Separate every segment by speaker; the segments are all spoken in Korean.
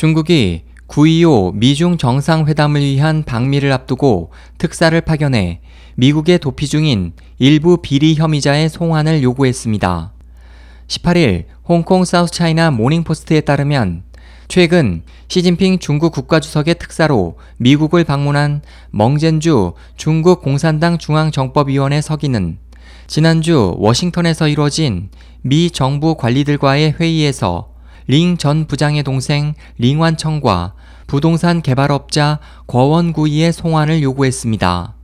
Speaker 1: 중국이 9.25 미중 정상회담을 위한 방미를 앞두고 특사를 파견해 미국에 도피 중인 일부 비리 혐의자의 송환을 요구했습니다. 18일 홍콩 사우스차이나 모닝포스트에 따르면 최근 시진핑 중국 국가주석의 특사로 미국을 방문한 멍젠주 중국 공산당 중앙정법위원회 서기는 지난주 워싱턴에서 이뤄진 미 정부 관리들과의 회의에서 링 전 부장의 동생 링완청과 부동산 개발업자 거원구이의 송환을 요구했습니다.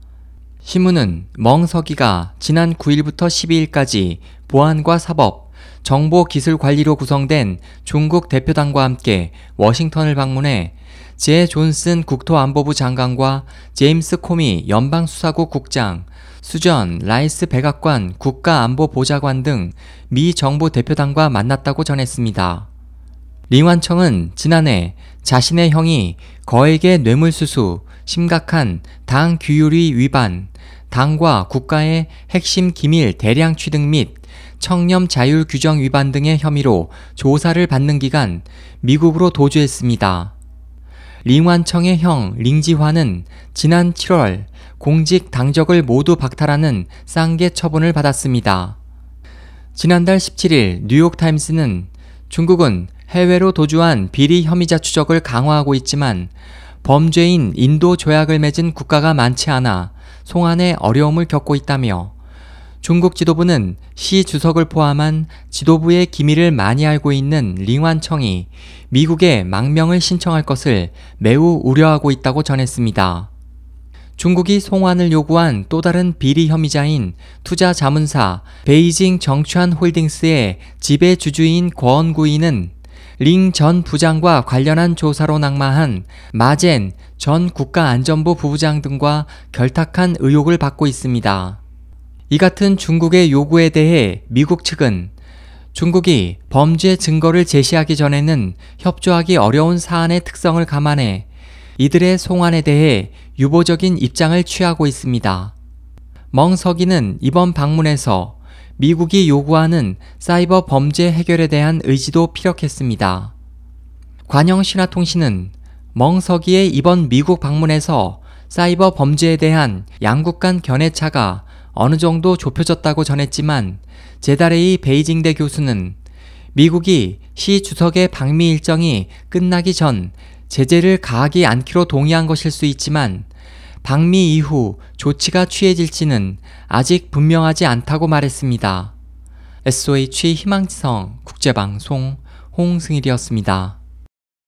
Speaker 1: 신문은 멍서기가 지난 9일부터 12일까지 보안과 사법, 정보기술관리로 구성된 중국 대표단과 함께 워싱턴을 방문해 제 존슨 국토안보부 장관과 제임스 코미 연방수사국 국장, 수전 라이스 백악관 국가안보보좌관 등 미 정부 대표단과 만났다고 전했습니다. 링완청은 지난해 자신의 형이 거액의 뇌물수수, 심각한 당 규율위 위반, 당과 국가의 핵심 기밀 대량 취득 및 청렴 자율 규정 위반 등의 혐의로 조사를 받는 기간 미국으로 도주했습니다. 링완청의 형 링지화는 지난 7월 공직 당적을 모두 박탈하는 쌍계 처분을 받았습니다. 지난달 17일 뉴욕타임스는 중국은 해외로 도주한 비리 혐의자 추적을 강화하고 있지만 범죄인 인도 조약을 맺은 국가가 많지 않아 송환에 어려움을 겪고 있다며 중국 지도부는 시 주석을 포함한 지도부의 기밀을 많이 알고 있는 링완청이 미국에 망명을 신청할 것을 매우 우려하고 있다고 전했습니다. 중국이 송환을 요구한 또 다른 비리 혐의자인 투자 자문사 베이징 정추한 홀딩스의 지배 주주인 권구이는 링 전 부장과 관련한 조사로 낙마한 마젠 전 국가안전부 부부장 등과 결탁한 의혹을 받고 있습니다. 이 같은 중국의 요구에 대해 미국 측은 중국이 범죄 증거를 제시하기 전에는 협조하기 어려운 사안의 특성을 감안해 이들의 송환에 대해 유보적인 입장을 취하고 있습니다. 멍석이는 이번 방문에서 미국이 요구하는 사이버 범죄 해결에 대한 의지도 피력했습니다. 관영 신화통신은 멍석이의 이번 미국 방문에서 사이버 범죄에 대한 양국 간 견해차가 어느 정도 좁혀졌다고 전했지만 제다레이 베이징대 교수는 미국이 시 주석의 방미 일정이 끝나기 전 제재를 가하지 않기로 동의한 것일 수 있지만 방미 이후 조치가 취해질지는 아직 분명하지 않다고 말했습니다. SOH 희망지성 국제방송 홍승일이었습니다.